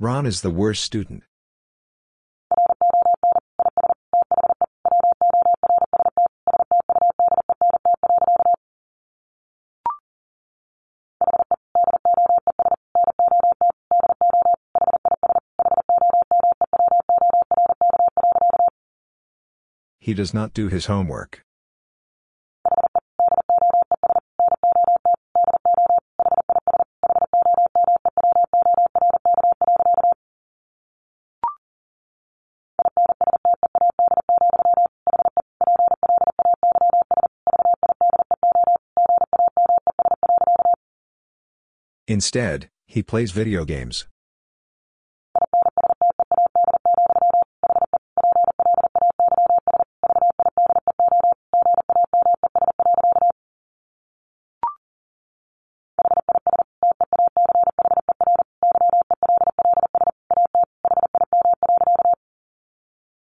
Ron is the worst student. He does not do his homework. Instead, he plays video games.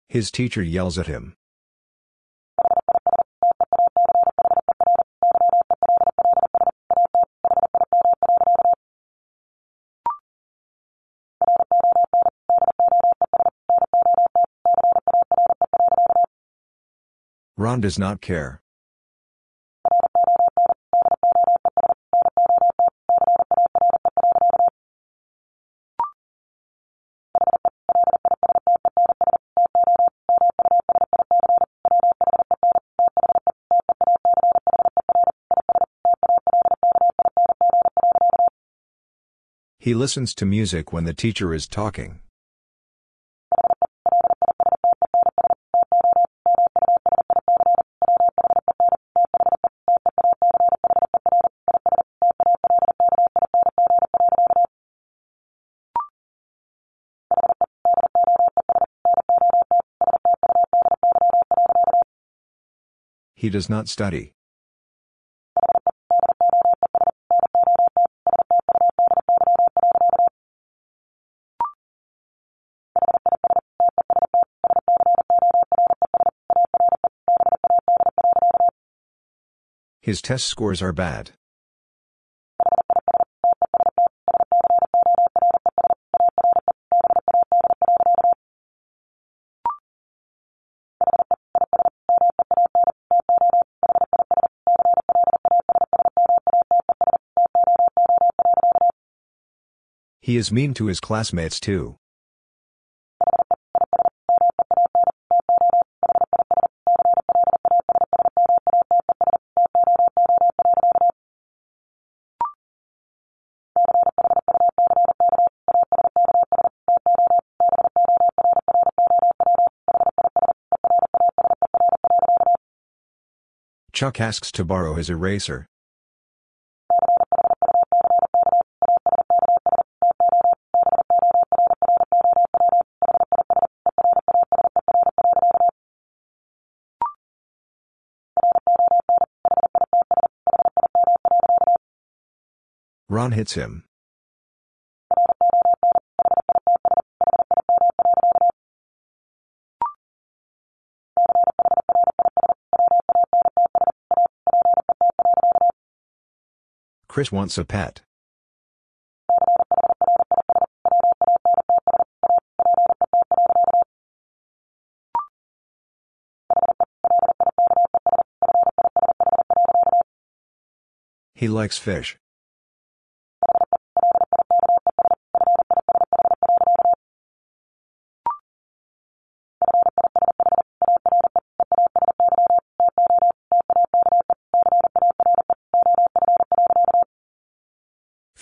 His teacher yells at him. Ron does not care. He listens to music when the teacher is talking. He does not study. His test scores are bad. He is mean to his classmates too. Chuck asks to borrow his eraser. Ron hits him. Chris wants a pet. He likes fish.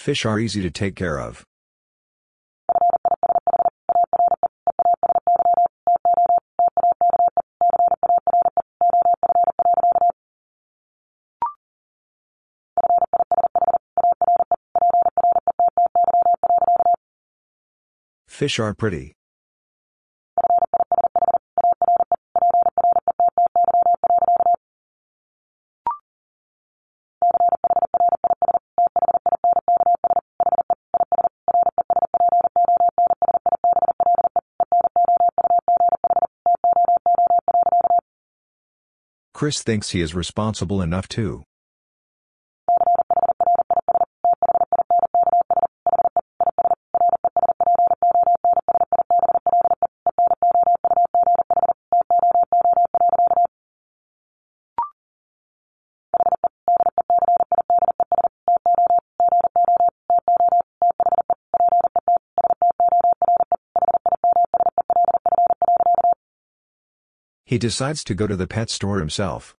Fish are easy to take care of. Fish are pretty. Chris thinks he is responsible enough too. He decides to go to the pet store himself.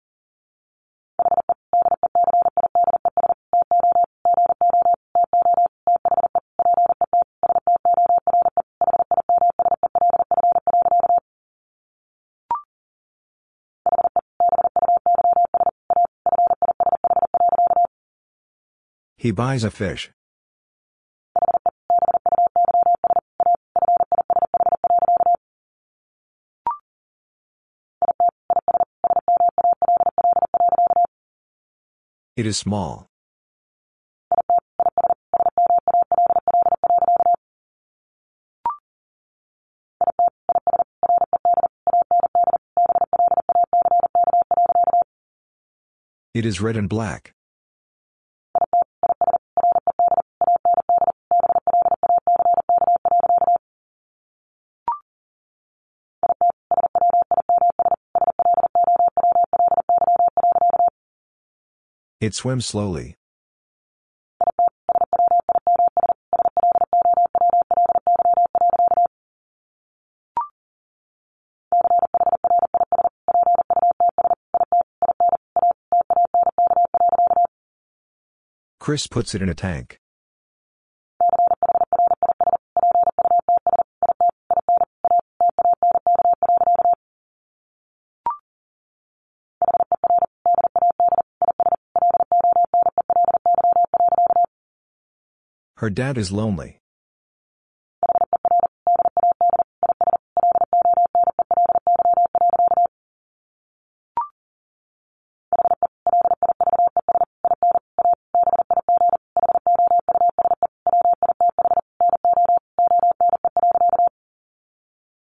He buys a fish. It is small. It is red and black. It swims slowly. Chris puts it in a tank. Her dad is lonely.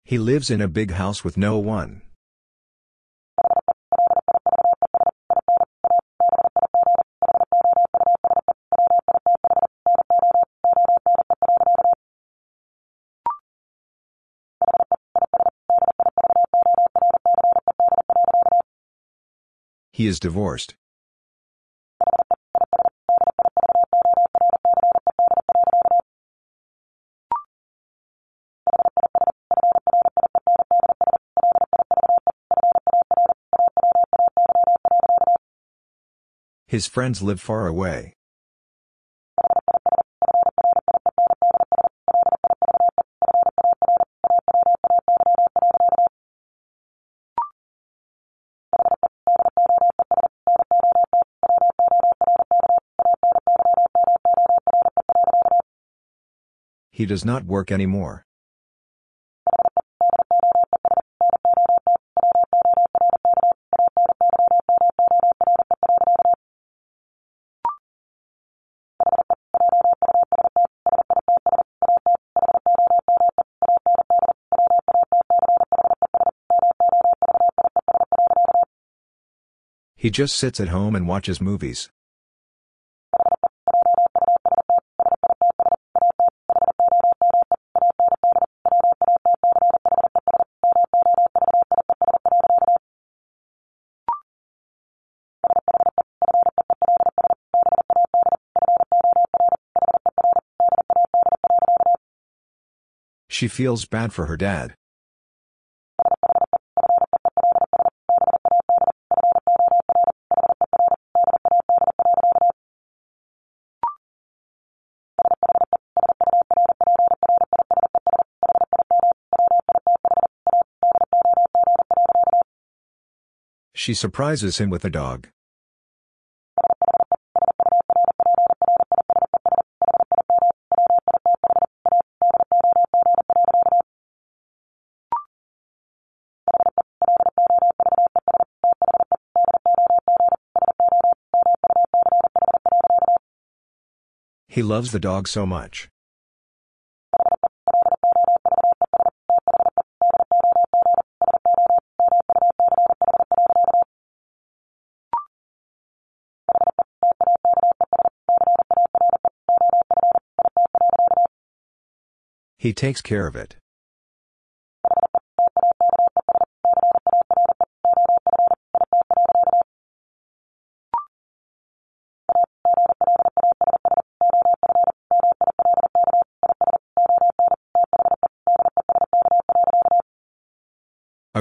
He lives in a big house with no one. He is divorced. His friends live far away. He does not work anymore. He just sits at home and watches movies. She feels bad for her dad. She surprises him with a dog. He loves the dog so much. He takes care of it.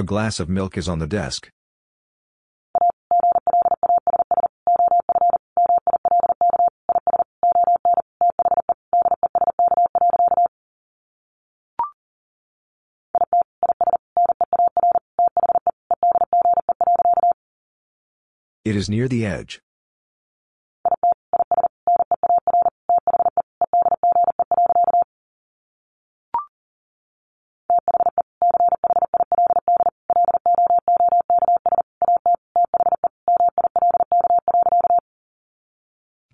A glass of milk is on the desk. It is near the edge.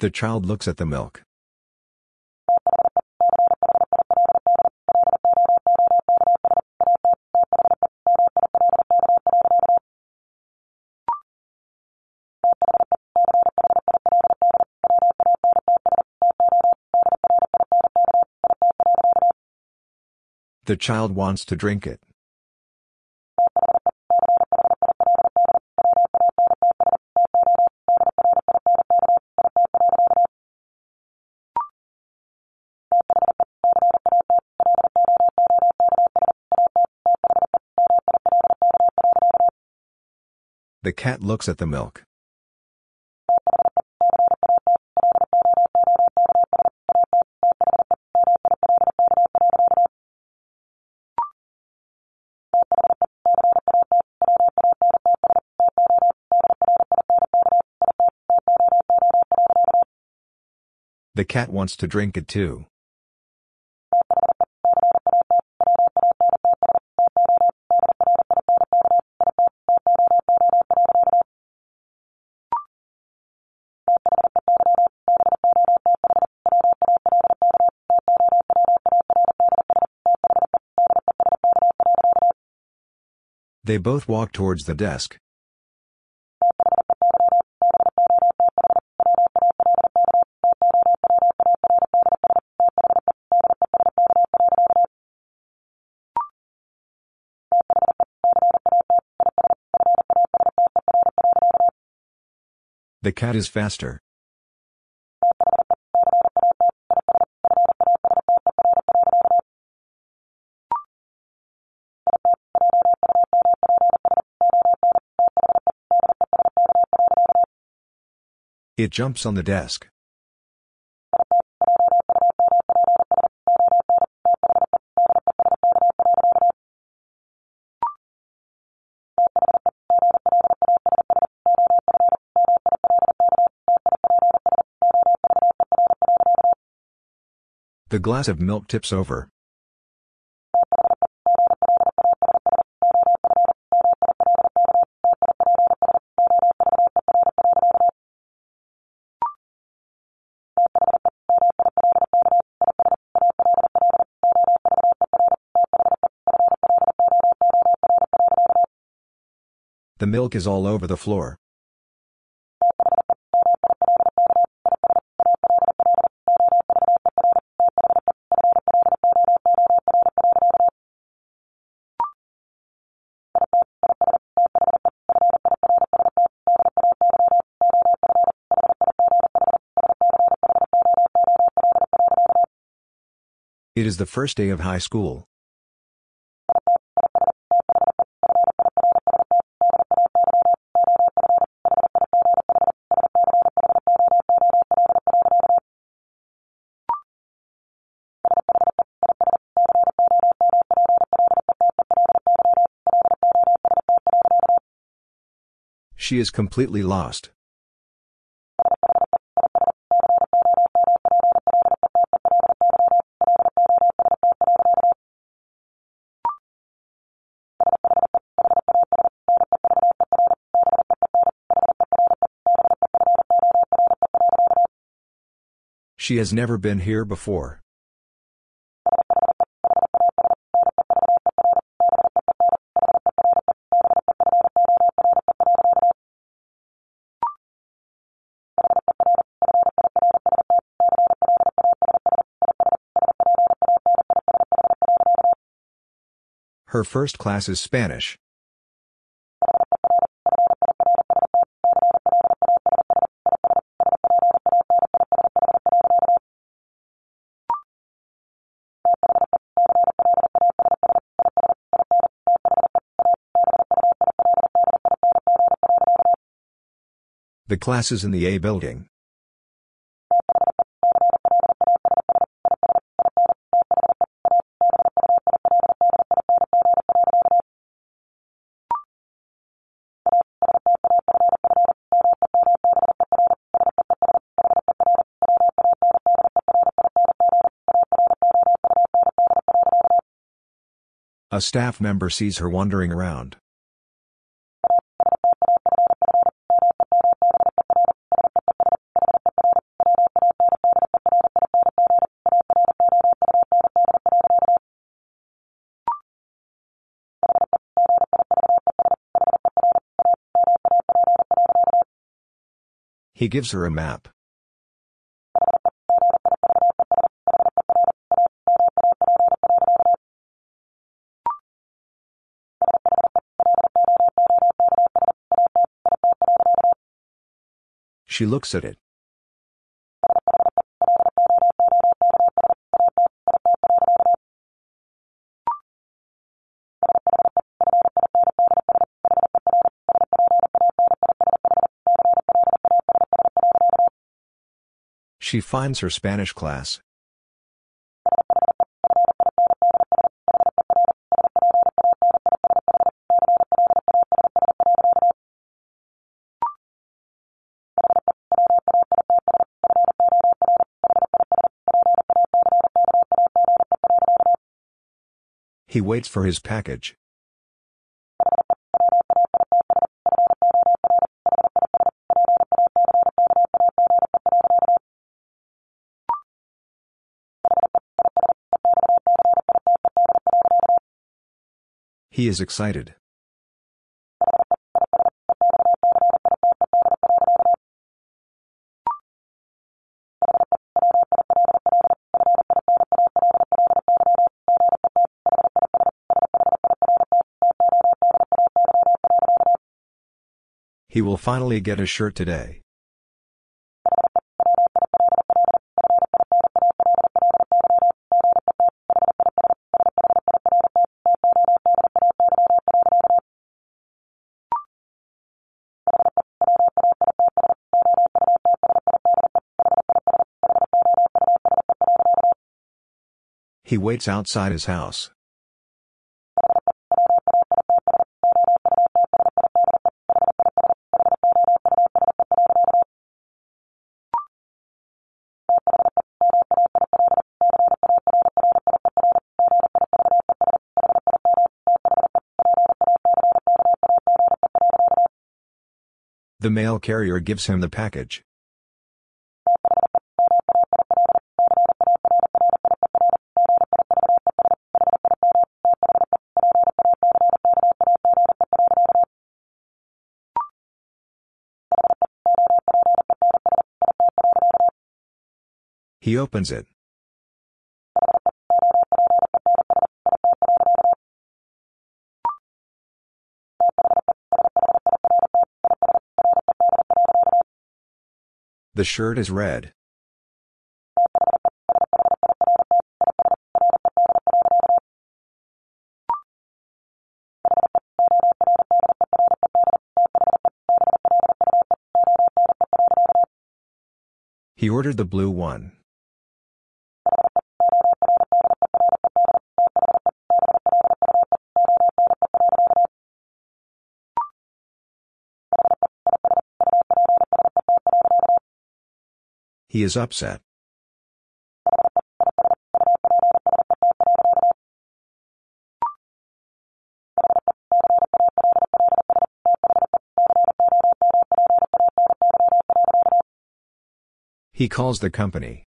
The child looks at the milk. The child wants to drink it. The cat looks at the milk. The cat wants to drink it too. They both walk towards the desk. The cat is faster. It jumps on the desk. The glass of milk tips over. The milk is all over the floor. It is the first day of high school. She is completely lost. She has never been here before. Her first class is Spanish. The class is in the A building. A staff member sees her wandering around. He gives her a map. She looks at it. She finds her Spanish class. He waits for his package. He is excited. He will finally get a shirt today. He waits outside his house. The mail carrier gives him the package. He opens it. The shirt is red. He ordered the blue one. He is upset. He calls the company.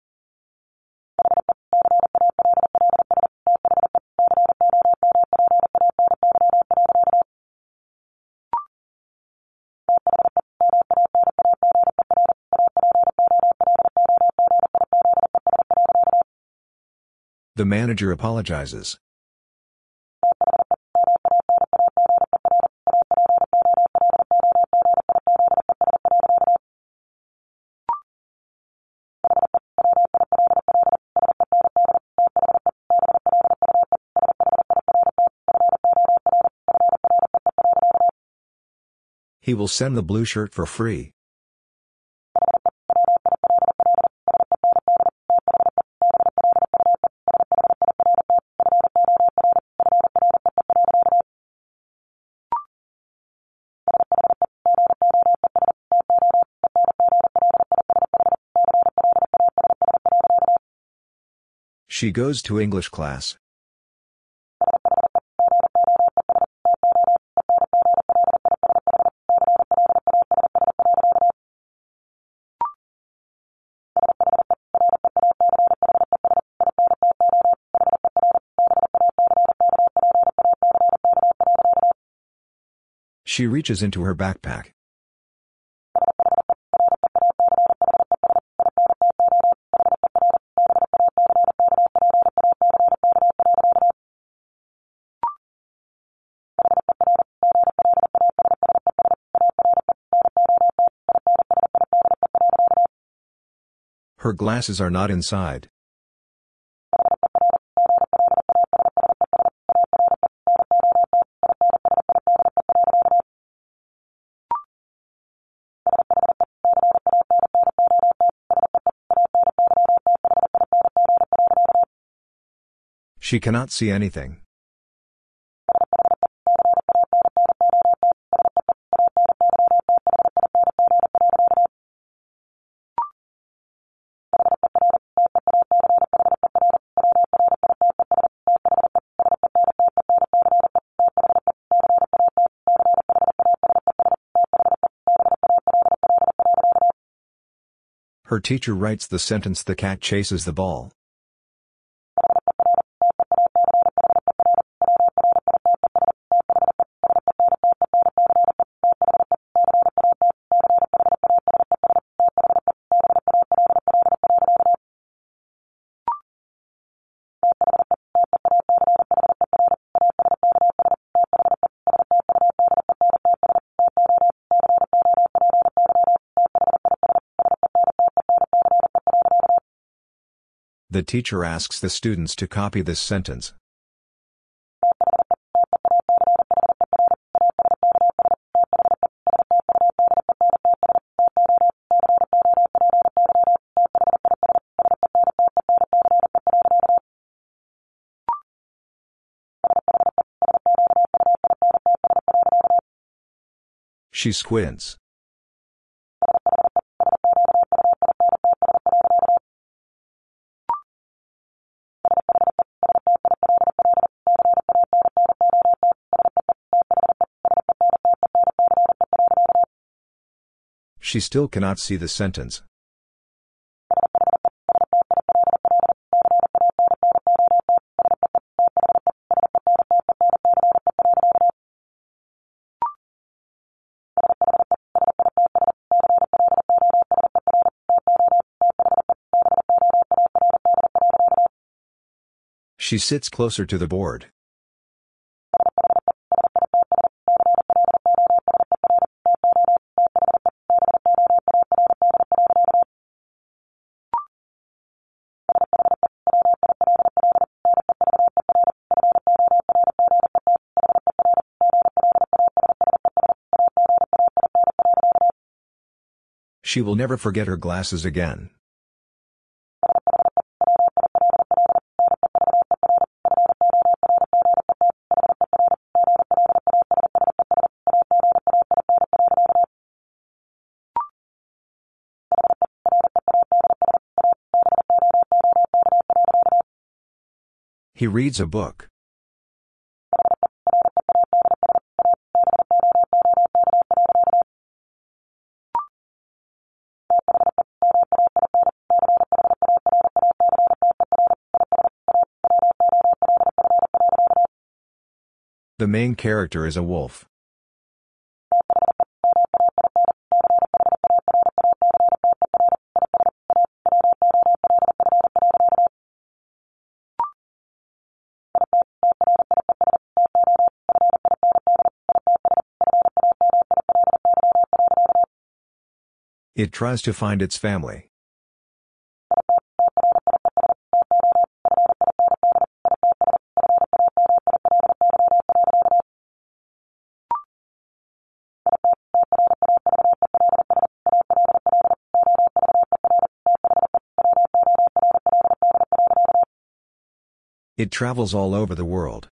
The manager apologizes. He will send the blue shirt for free. She goes to English class. She reaches into her backpack. Her glasses are not inside. She cannot see anything. Her teacher writes the sentence the cat chases the ball. The teacher asks the students to copy this sentence. She squints. She still cannot see the sentence. She sits closer to the board. She will never forget her glasses again. He reads a book. The main character is a wolf. It tries to find its family. It travels all over the world.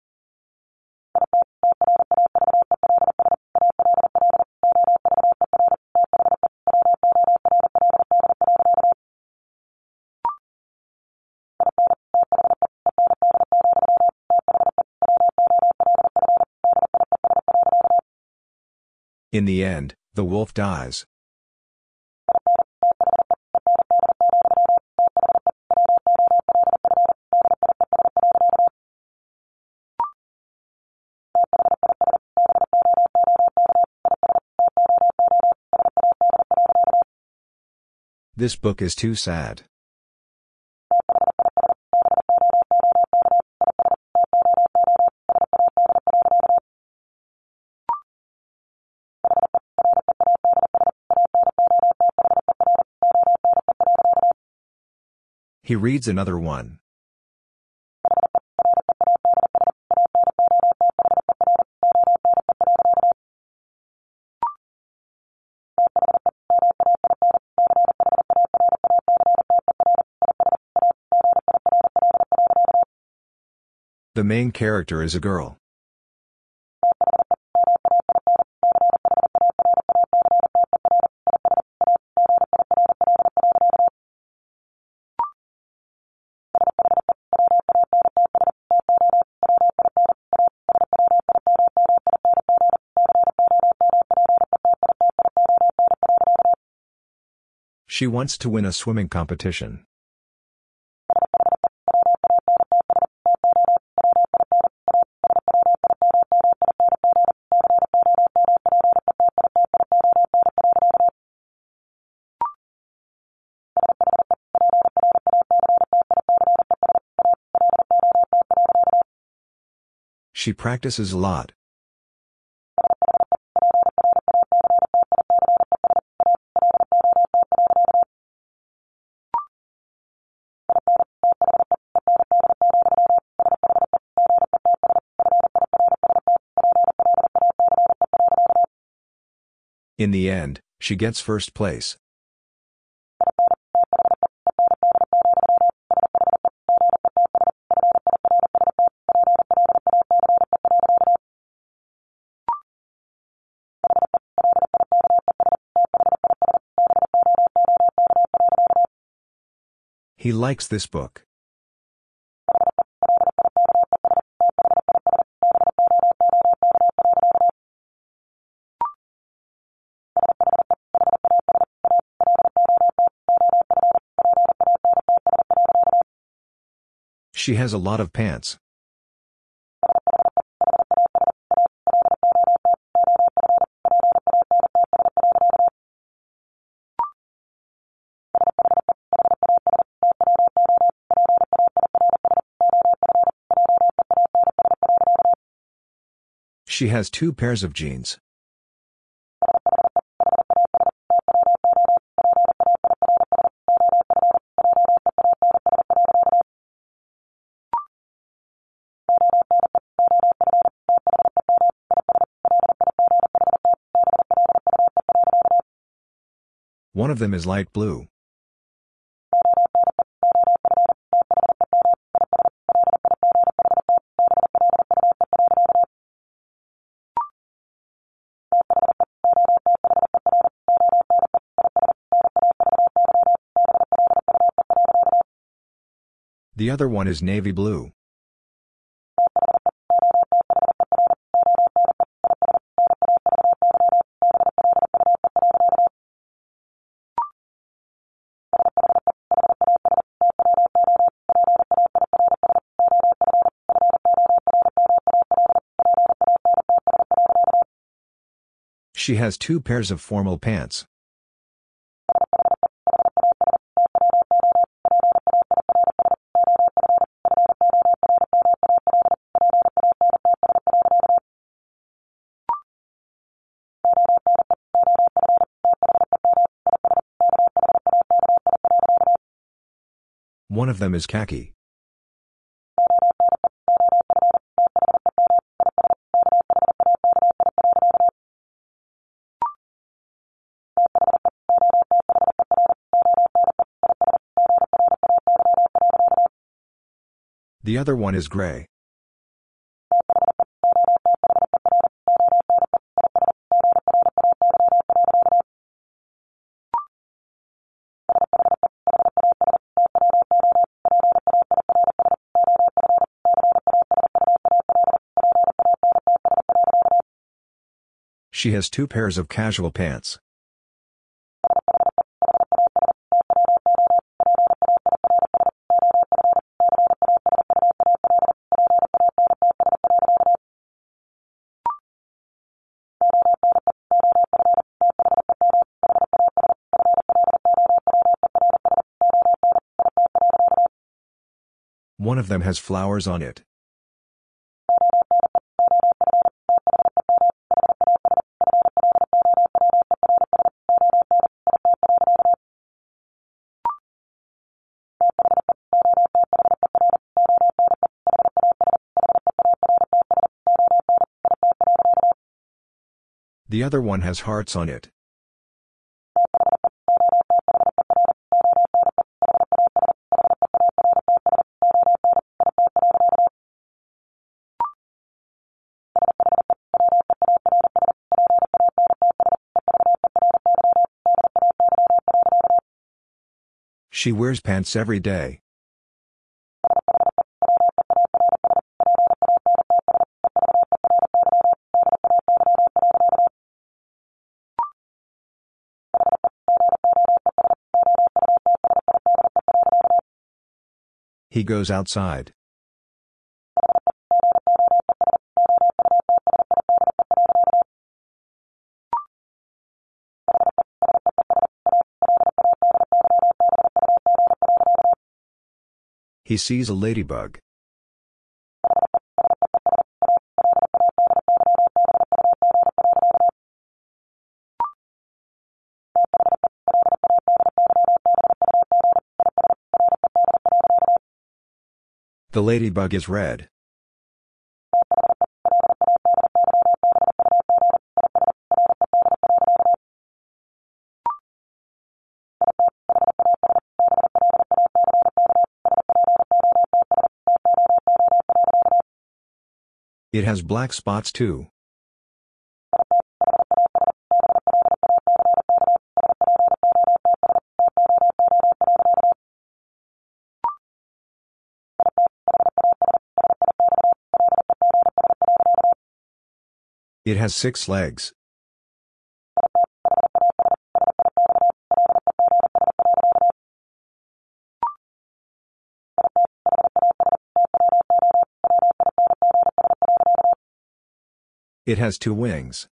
In the end, the wolf dies. This book is too sad. He reads another one. The main character is a girl. She wants to win a swimming competition. She practices a lot. In the end, she gets first place. He likes this book. She has a lot of pants. She has two pairs of jeans. One of them is light blue. The other one is navy blue. She has two pairs of formal pants. One of them is khaki. The other one is gray. She has two pairs of casual pants. One of them has flowers on it. The other one has hearts on it. She wears pants every day. He goes outside. He sees a ladybug. The ladybug is red. It has black spots too. It has six legs. It has two wings.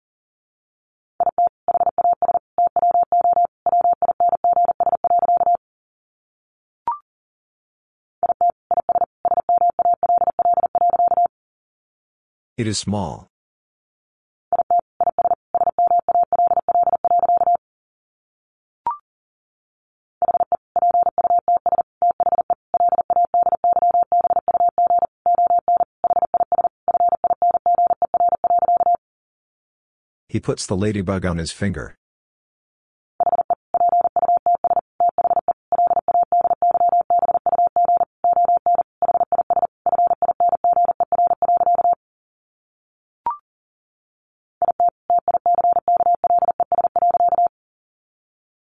It is small. He puts the ladybug on his finger.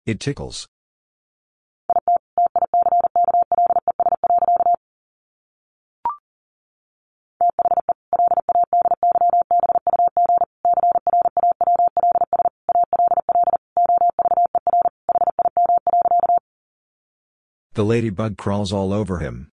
It tickles. The ladybug crawls all over him.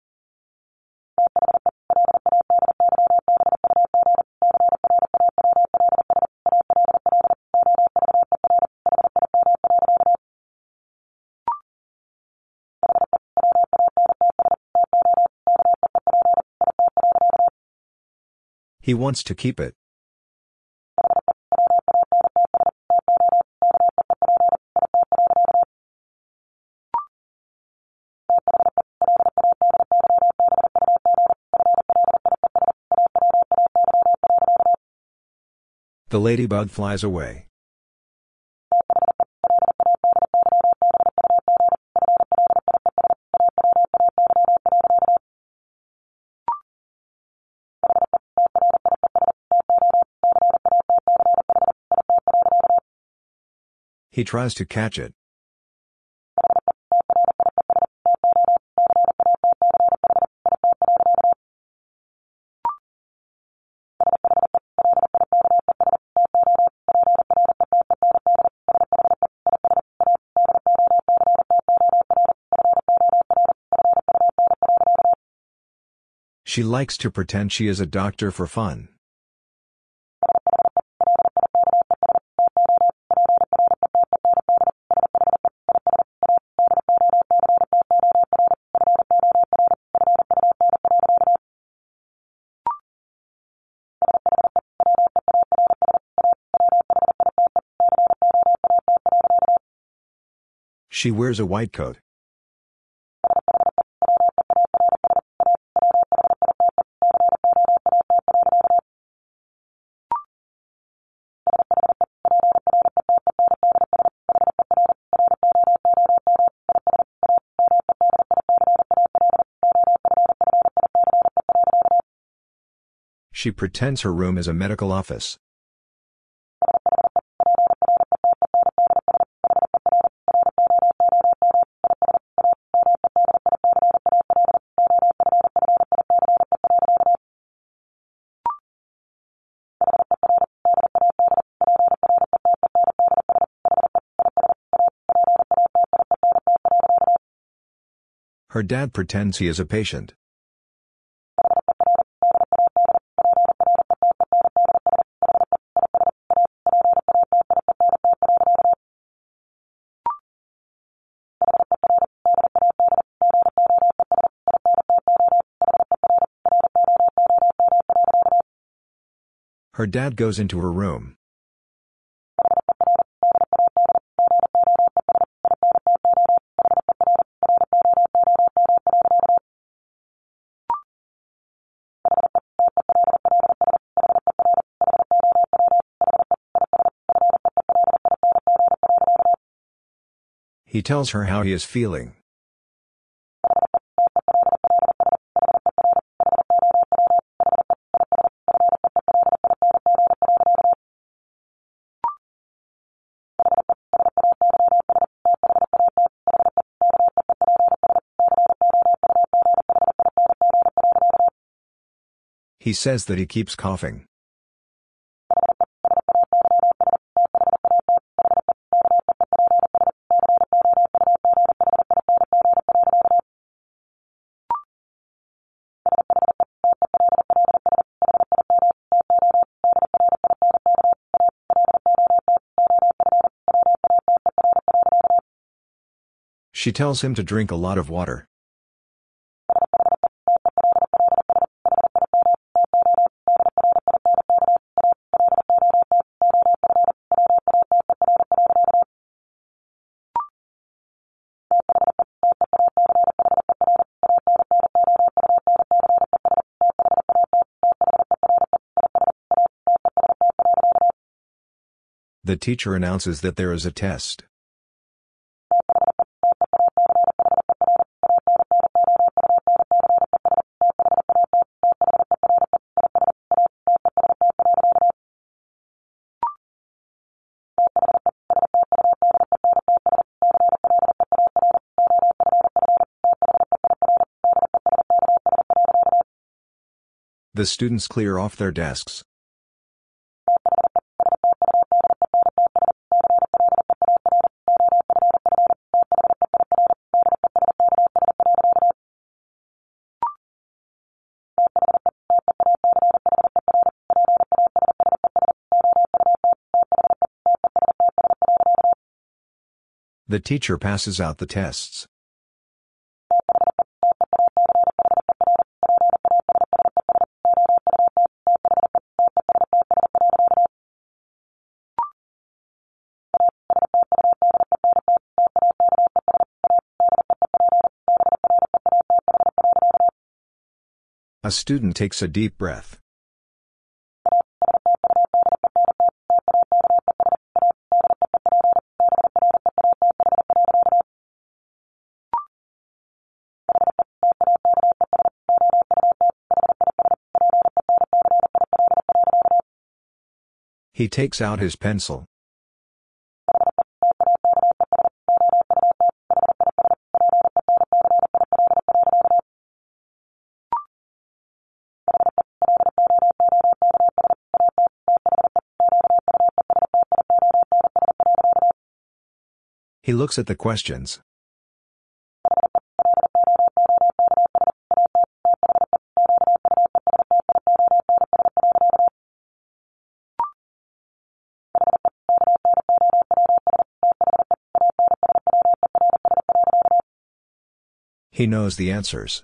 He wants to keep it. The ladybug flies away. He tries to catch it. She likes to pretend she is a doctor for fun. She wears a white coat. She pretends her room is a medical office. Her dad pretends he is a patient. Her dad goes into her room. He tells her how he is feeling. He says that he keeps coughing. She tells him to drink a lot of water. The teacher announces that there is a test. The students clear off their desks. The teacher passes out the tests. A student takes a deep breath. He takes out his pencil. He looks at the questions. He knows the answers.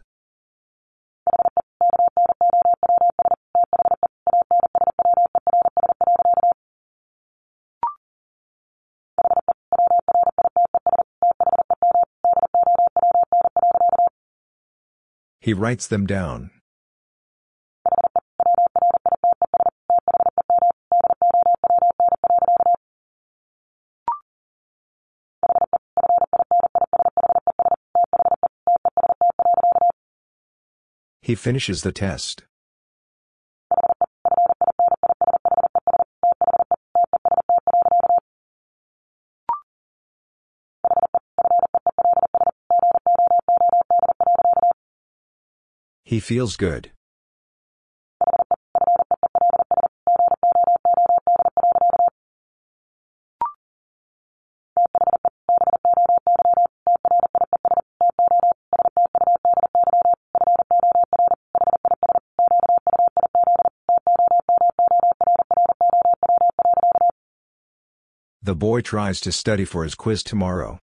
He writes them down. He finishes the test. He feels good. The boy tries to study for his quiz tomorrow.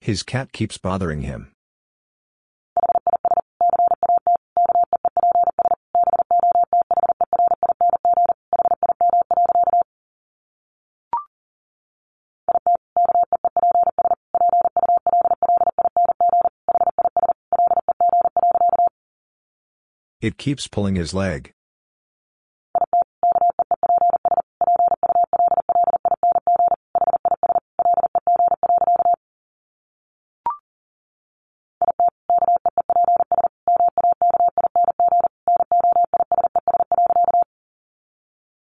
His cat keeps bothering him. It keeps pulling his leg.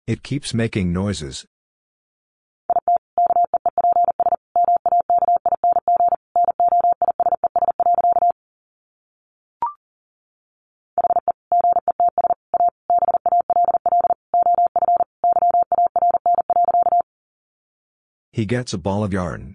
It keeps making noises. He gets a ball of yarn.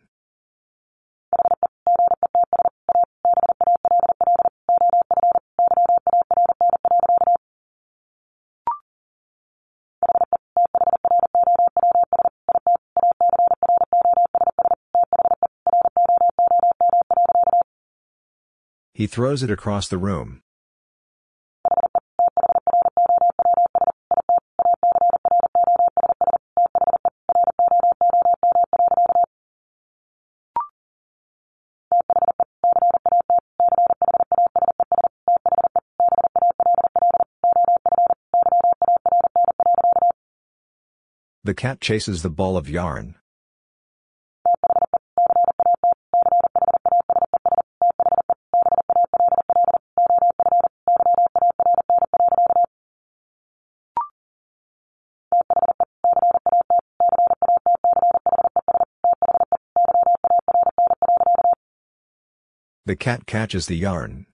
He throws it across the room. The cat chases the ball of yarn. The cat catches the yarn.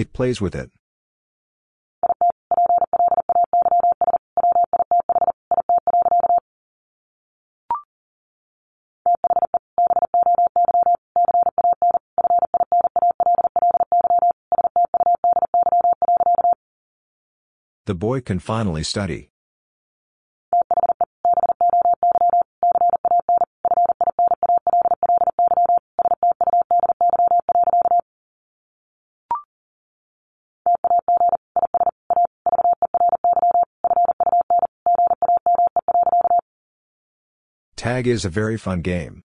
It plays with it. The boy can finally study. Tag is a very fun game.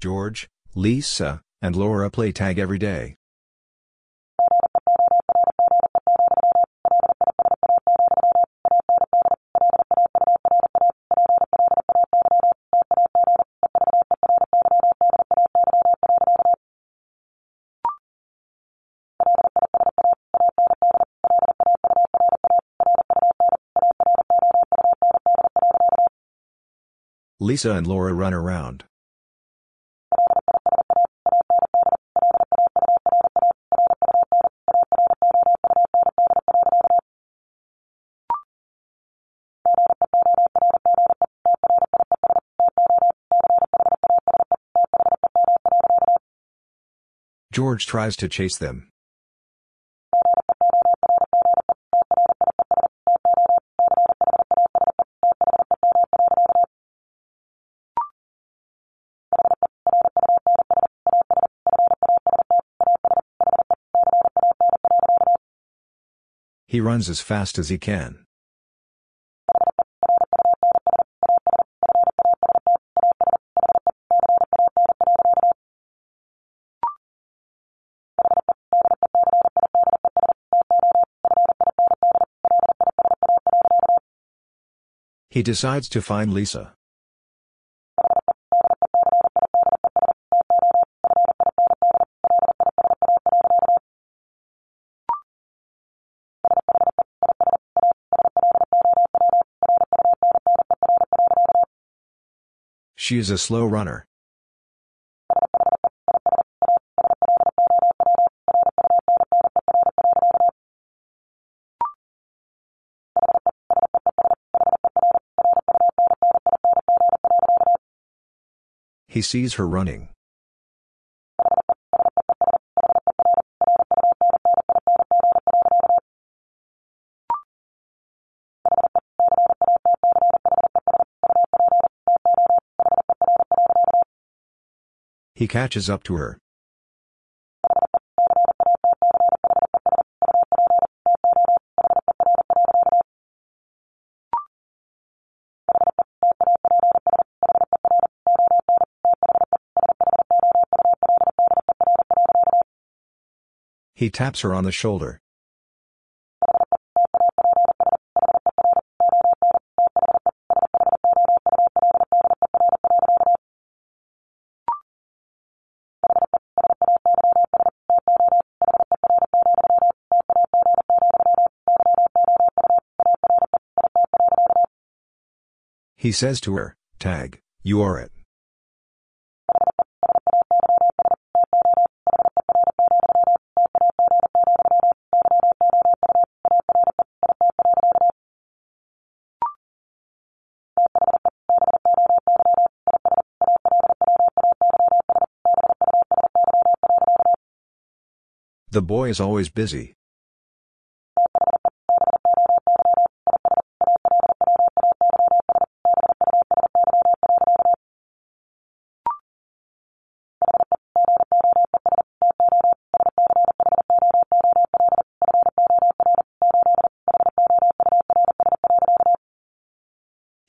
George, Lisa, and Laura play tag every day. Lisa and Laura run around. George tries to chase them. He runs as fast as he can. He decides to find Lisa. She is a slow runner. He sees her running. He catches up to her. He taps her on the shoulder. He says to her, Tag, you are it. The boy is always busy.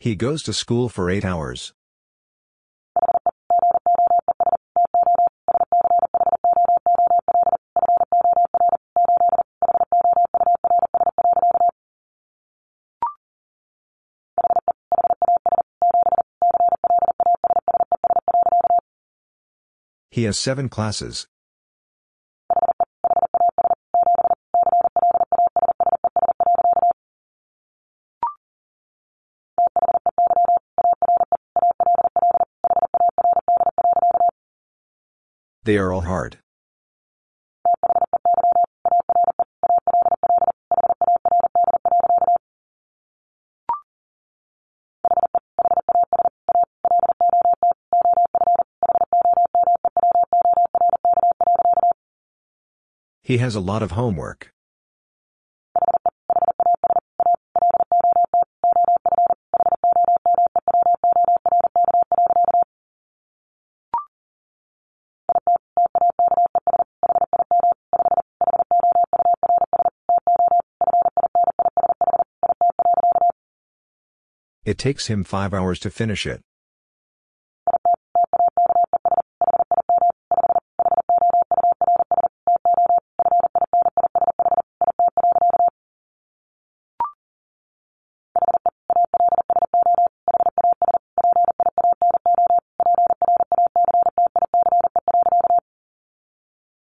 He goes to school for eight hours. He has seven classes. They are all hard. He has a lot of homework. It takes him five hours to finish it.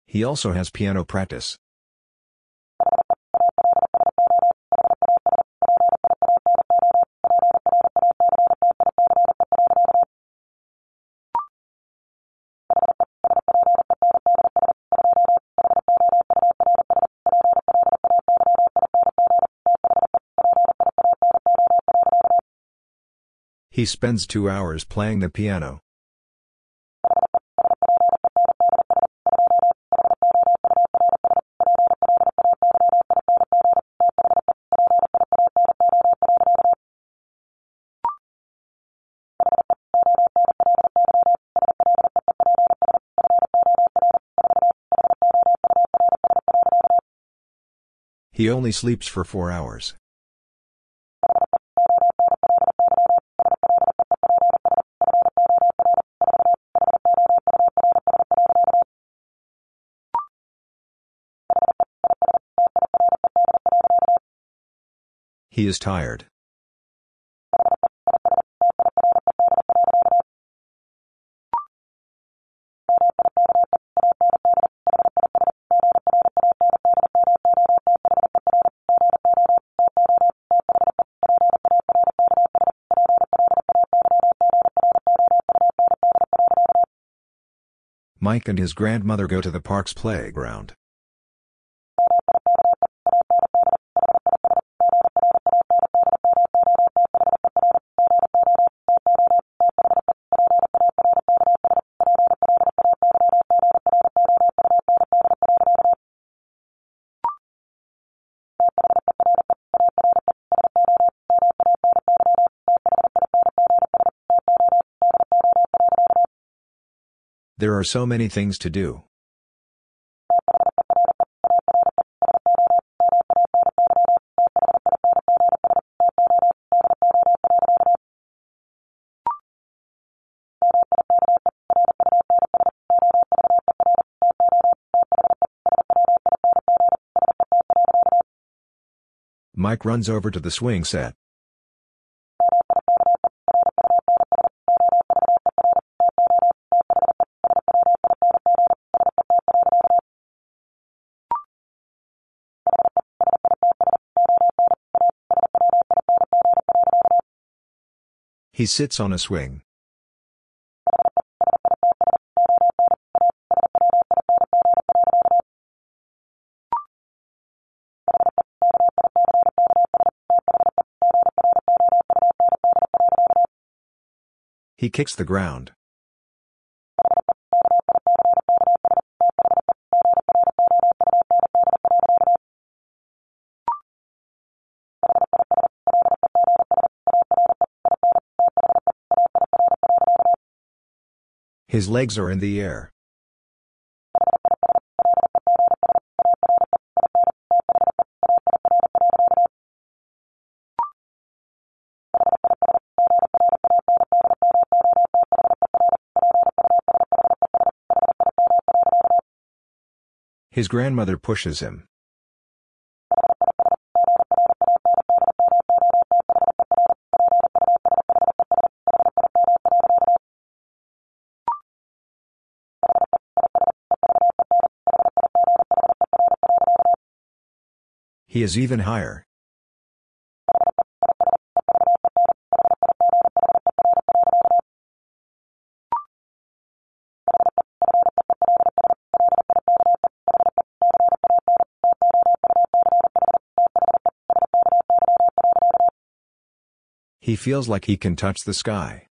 He also has piano practice. Spends two hours playing the piano. He only sleeps for four hours. He is tired. Mike and his grandmother go to the park's playground. There are so many things to do. Mike runs over to the swing set. He sits on a swing. He kicks the ground. His legs are in the air. His grandmother pushes him. He is even higher. He feels like he can touch the sky.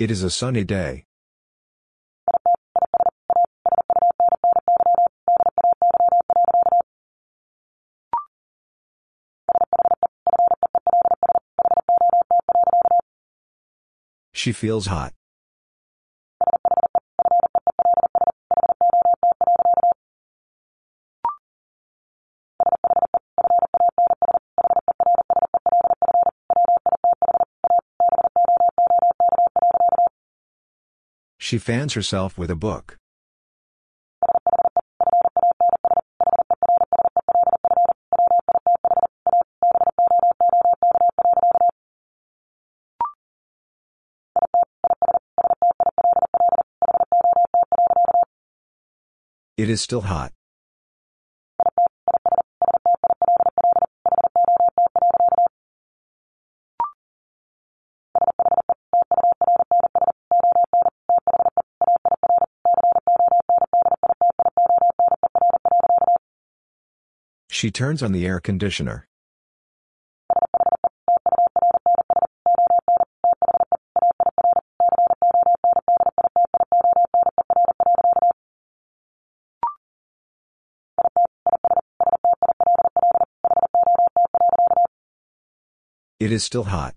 It is a sunny day. She feels hot. She fans herself with a book. It is still hot. She turns on the air conditioner. It is still hot.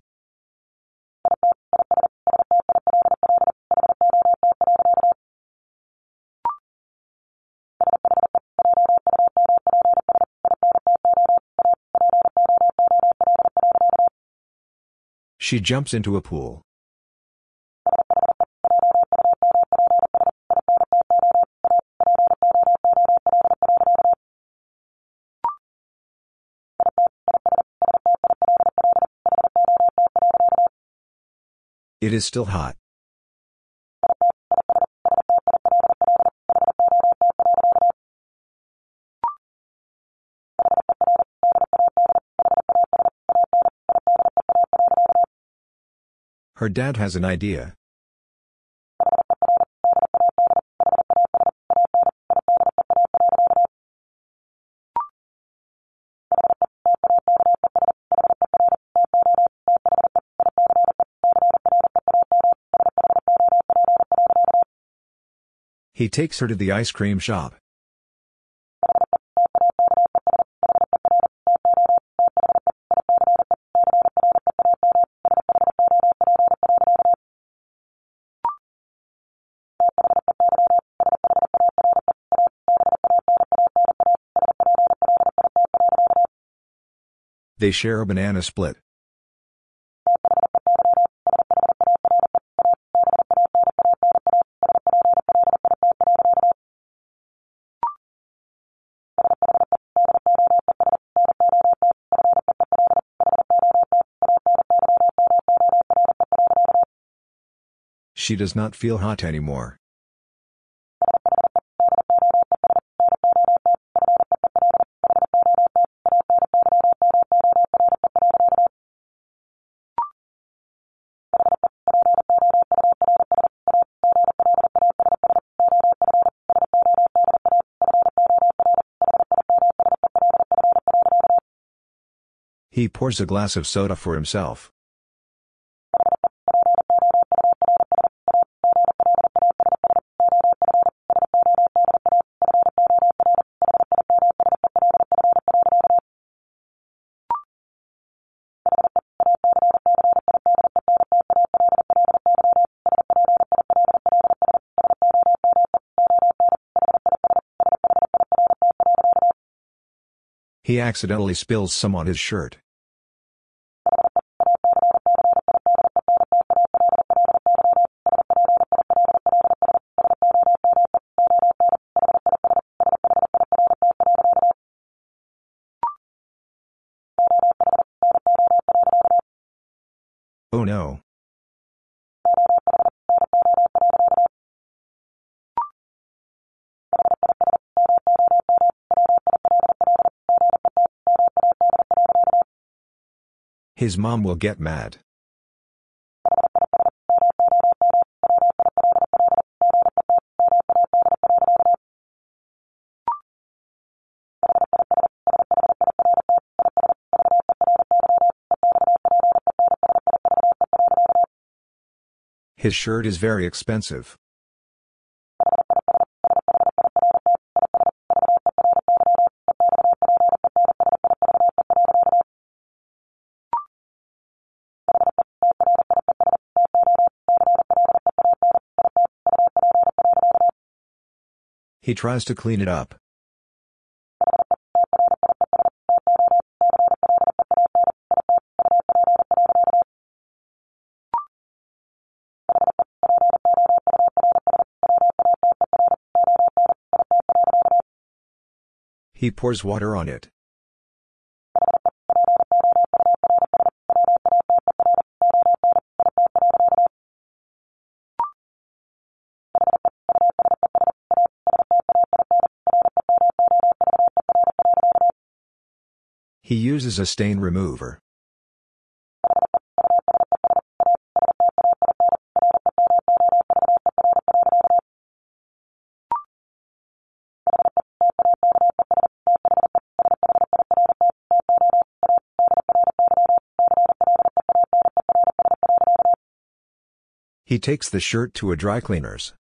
She jumps into a pool. It is still hot. Her dad has an idea. He takes her to the ice cream shop. They share a banana split. She does not feel hot anymore. He pours a glass of soda for himself. He accidentally spills some on his shirt. Oh no. His mom will get mad. His shirt is very expensive. He tries to clean it up. He pours water on it. He uses a stain remover. He takes the shirt to a dry cleaner's.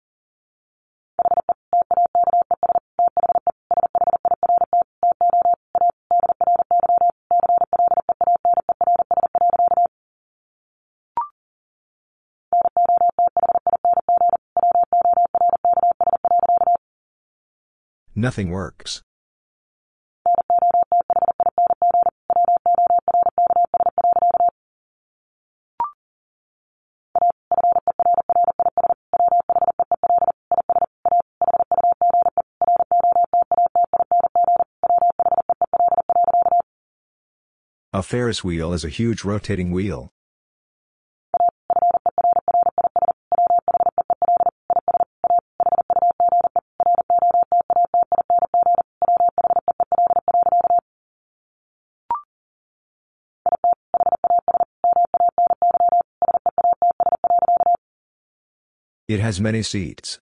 Nothing works. A Ferris wheel is a huge rotating wheel. It has many seats.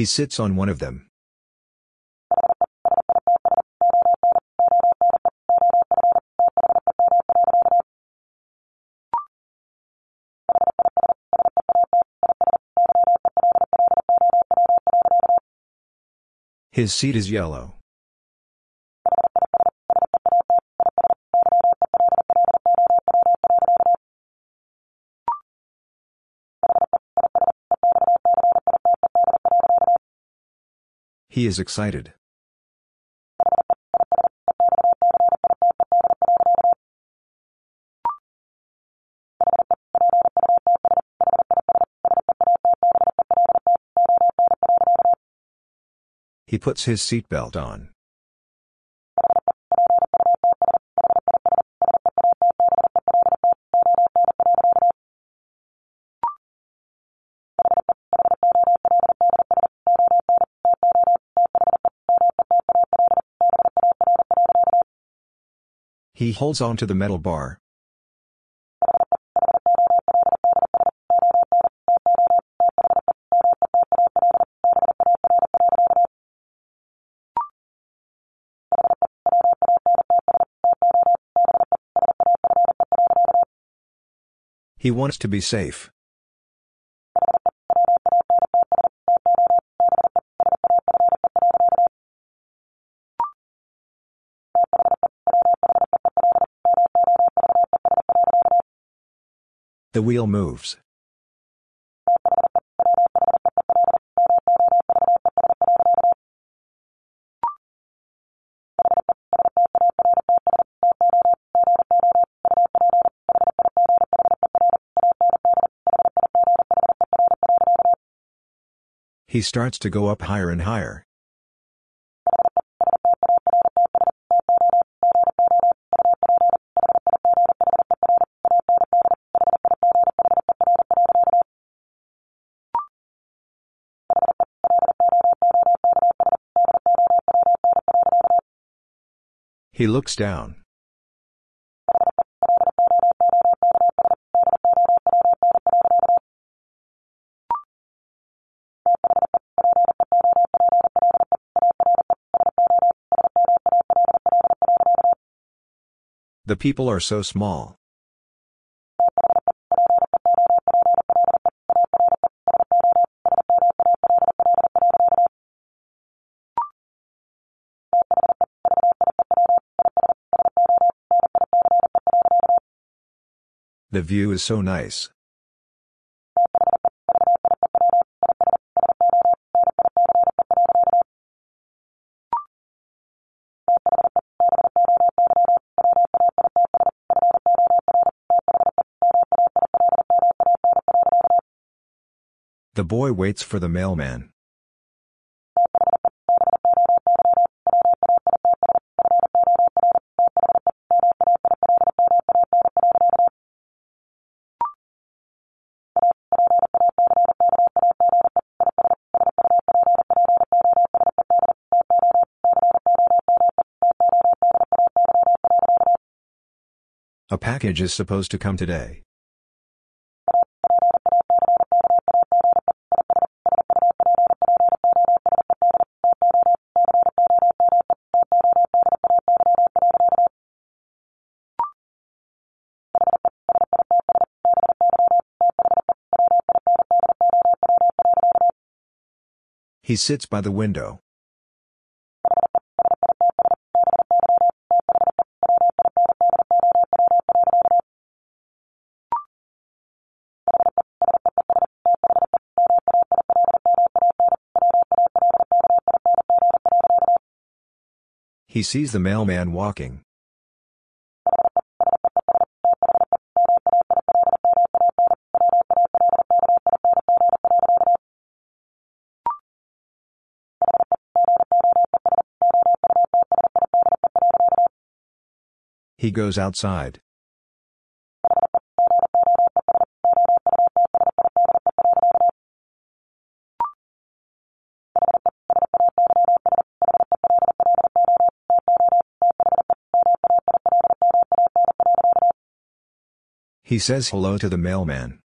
He sits on one of them. His seat is yellow. He is excited. He puts his seatbelt on. He holds on to the metal bar. He wants to be safe. The wheel moves. He starts to go up higher and higher. He looks down. The people are so small. The view is so nice. The boy waits for the mailman. Package is supposed to come today. He sits by the window. He sees the mailman walking. He goes outside. He says hello to the mailman.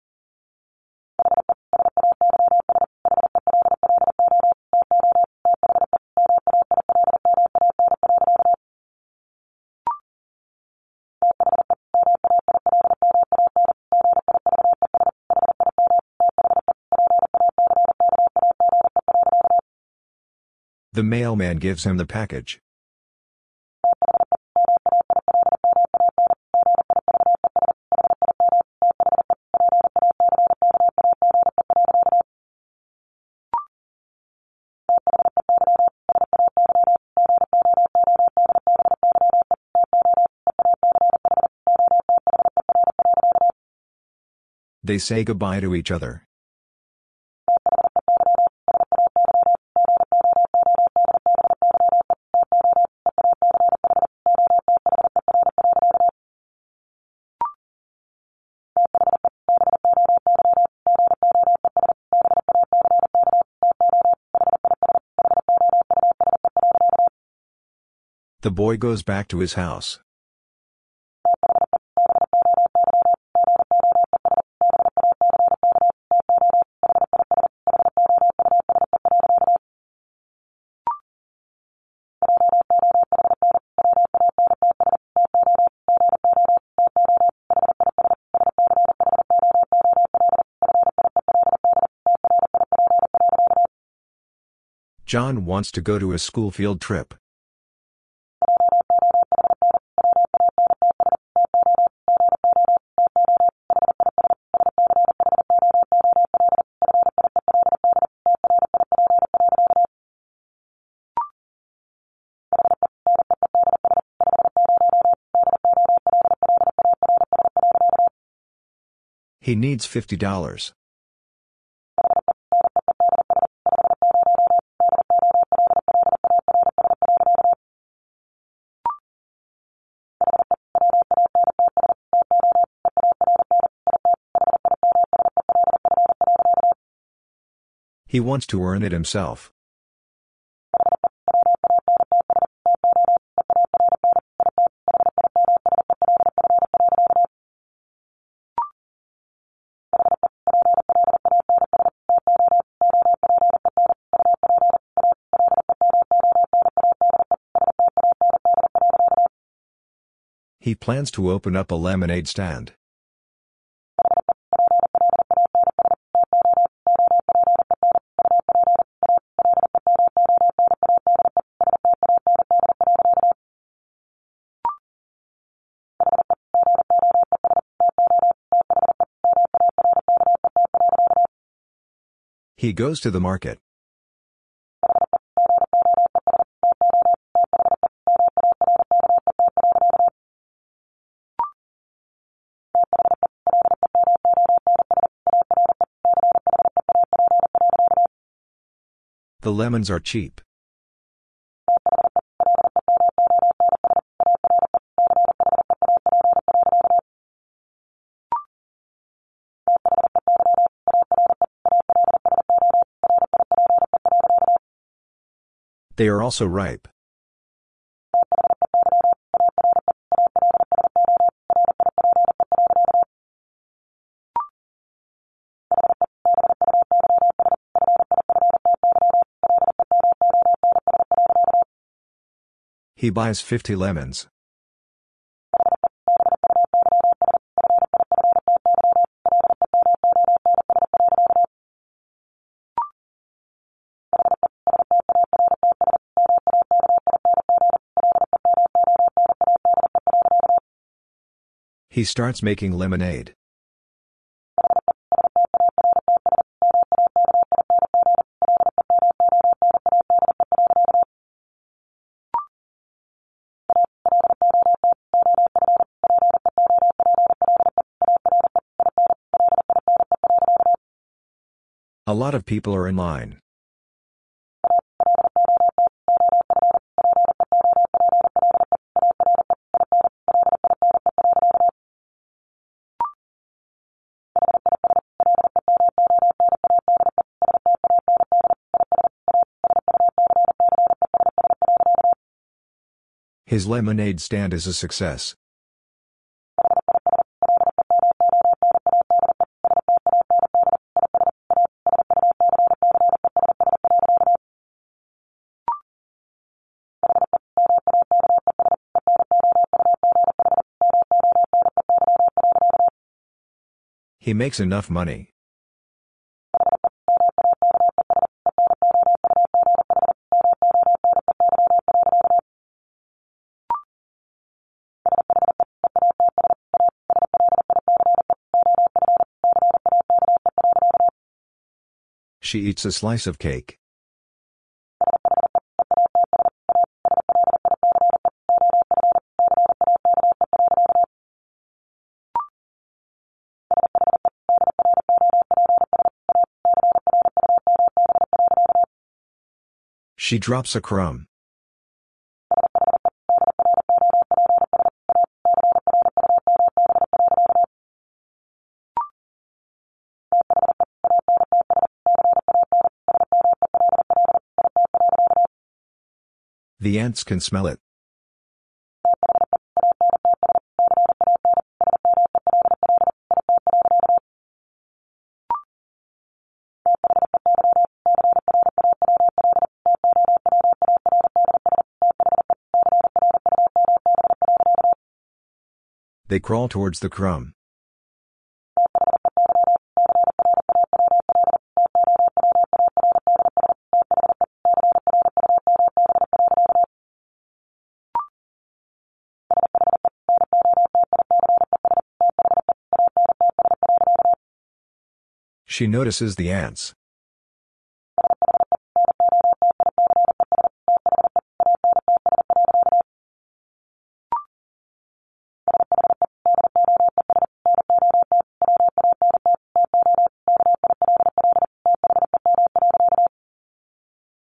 The mailman gives him the package. They say goodbye to each other. The boy goes back to his house. John wants to go to a school field trip. He needs $50. He wants to earn it himself. He plans to open up a lemonade stand. He goes to the market. The lemons are cheap. They are also ripe. He buys 50 lemons. He starts making lemonade. A lot of people are in line. His lemonade stand is a success. He makes enough money. She eats a slice of cake. She drops a crumb. The ants can smell it. They crawl towards the crumb. She notices the ants.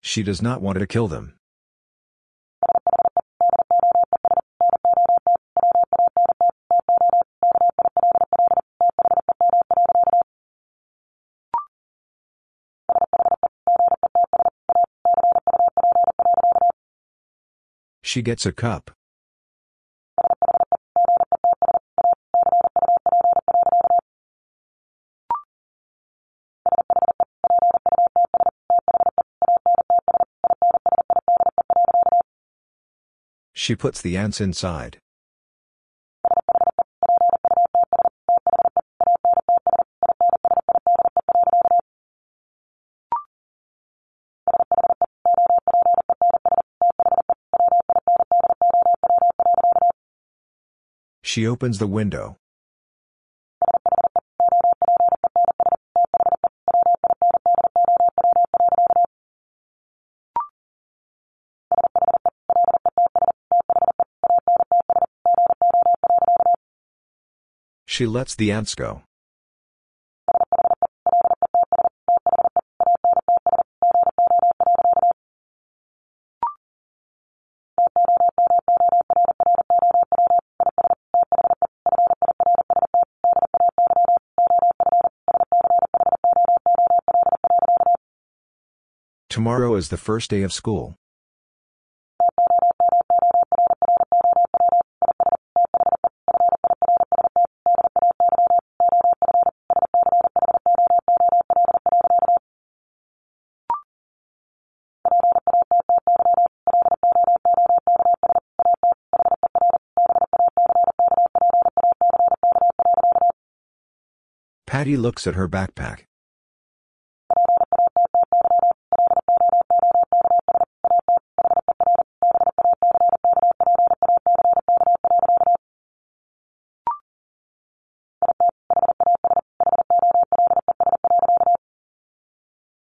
She does not want to kill them. She gets a cup. She puts the ants inside. She opens the window. She lets the ants go. Tomorrow is the first day of school. Patty looks at her backpack.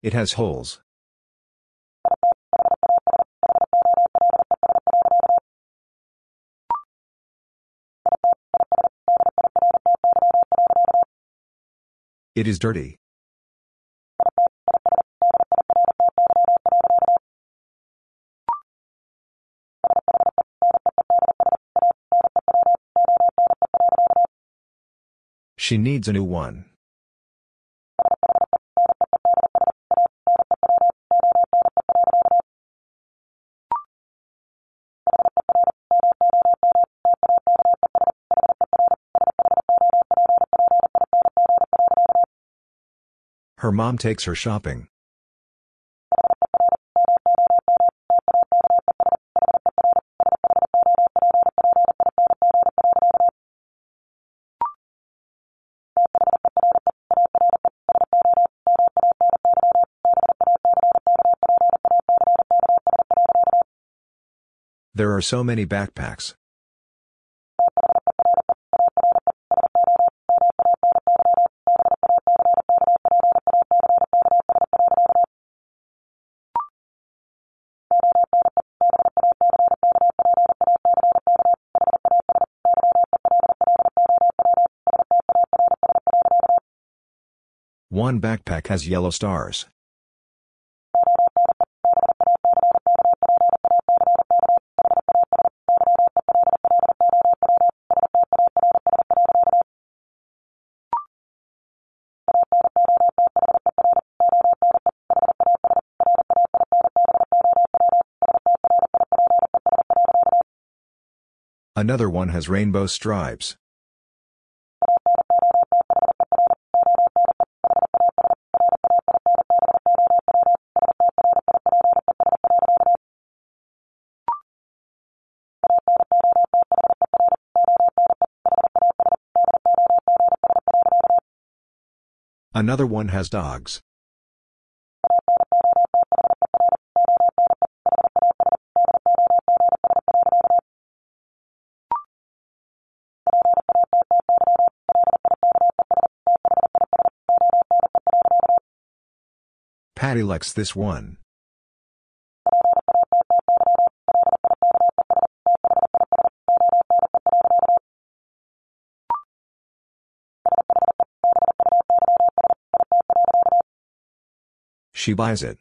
It has holes. It is dirty. She needs a new one. Her mom takes her shopping. There are so many backpacks. One backpack has yellow stars. Another one has rainbow stripes. Another one has dogs. Patty likes this one. She buys it.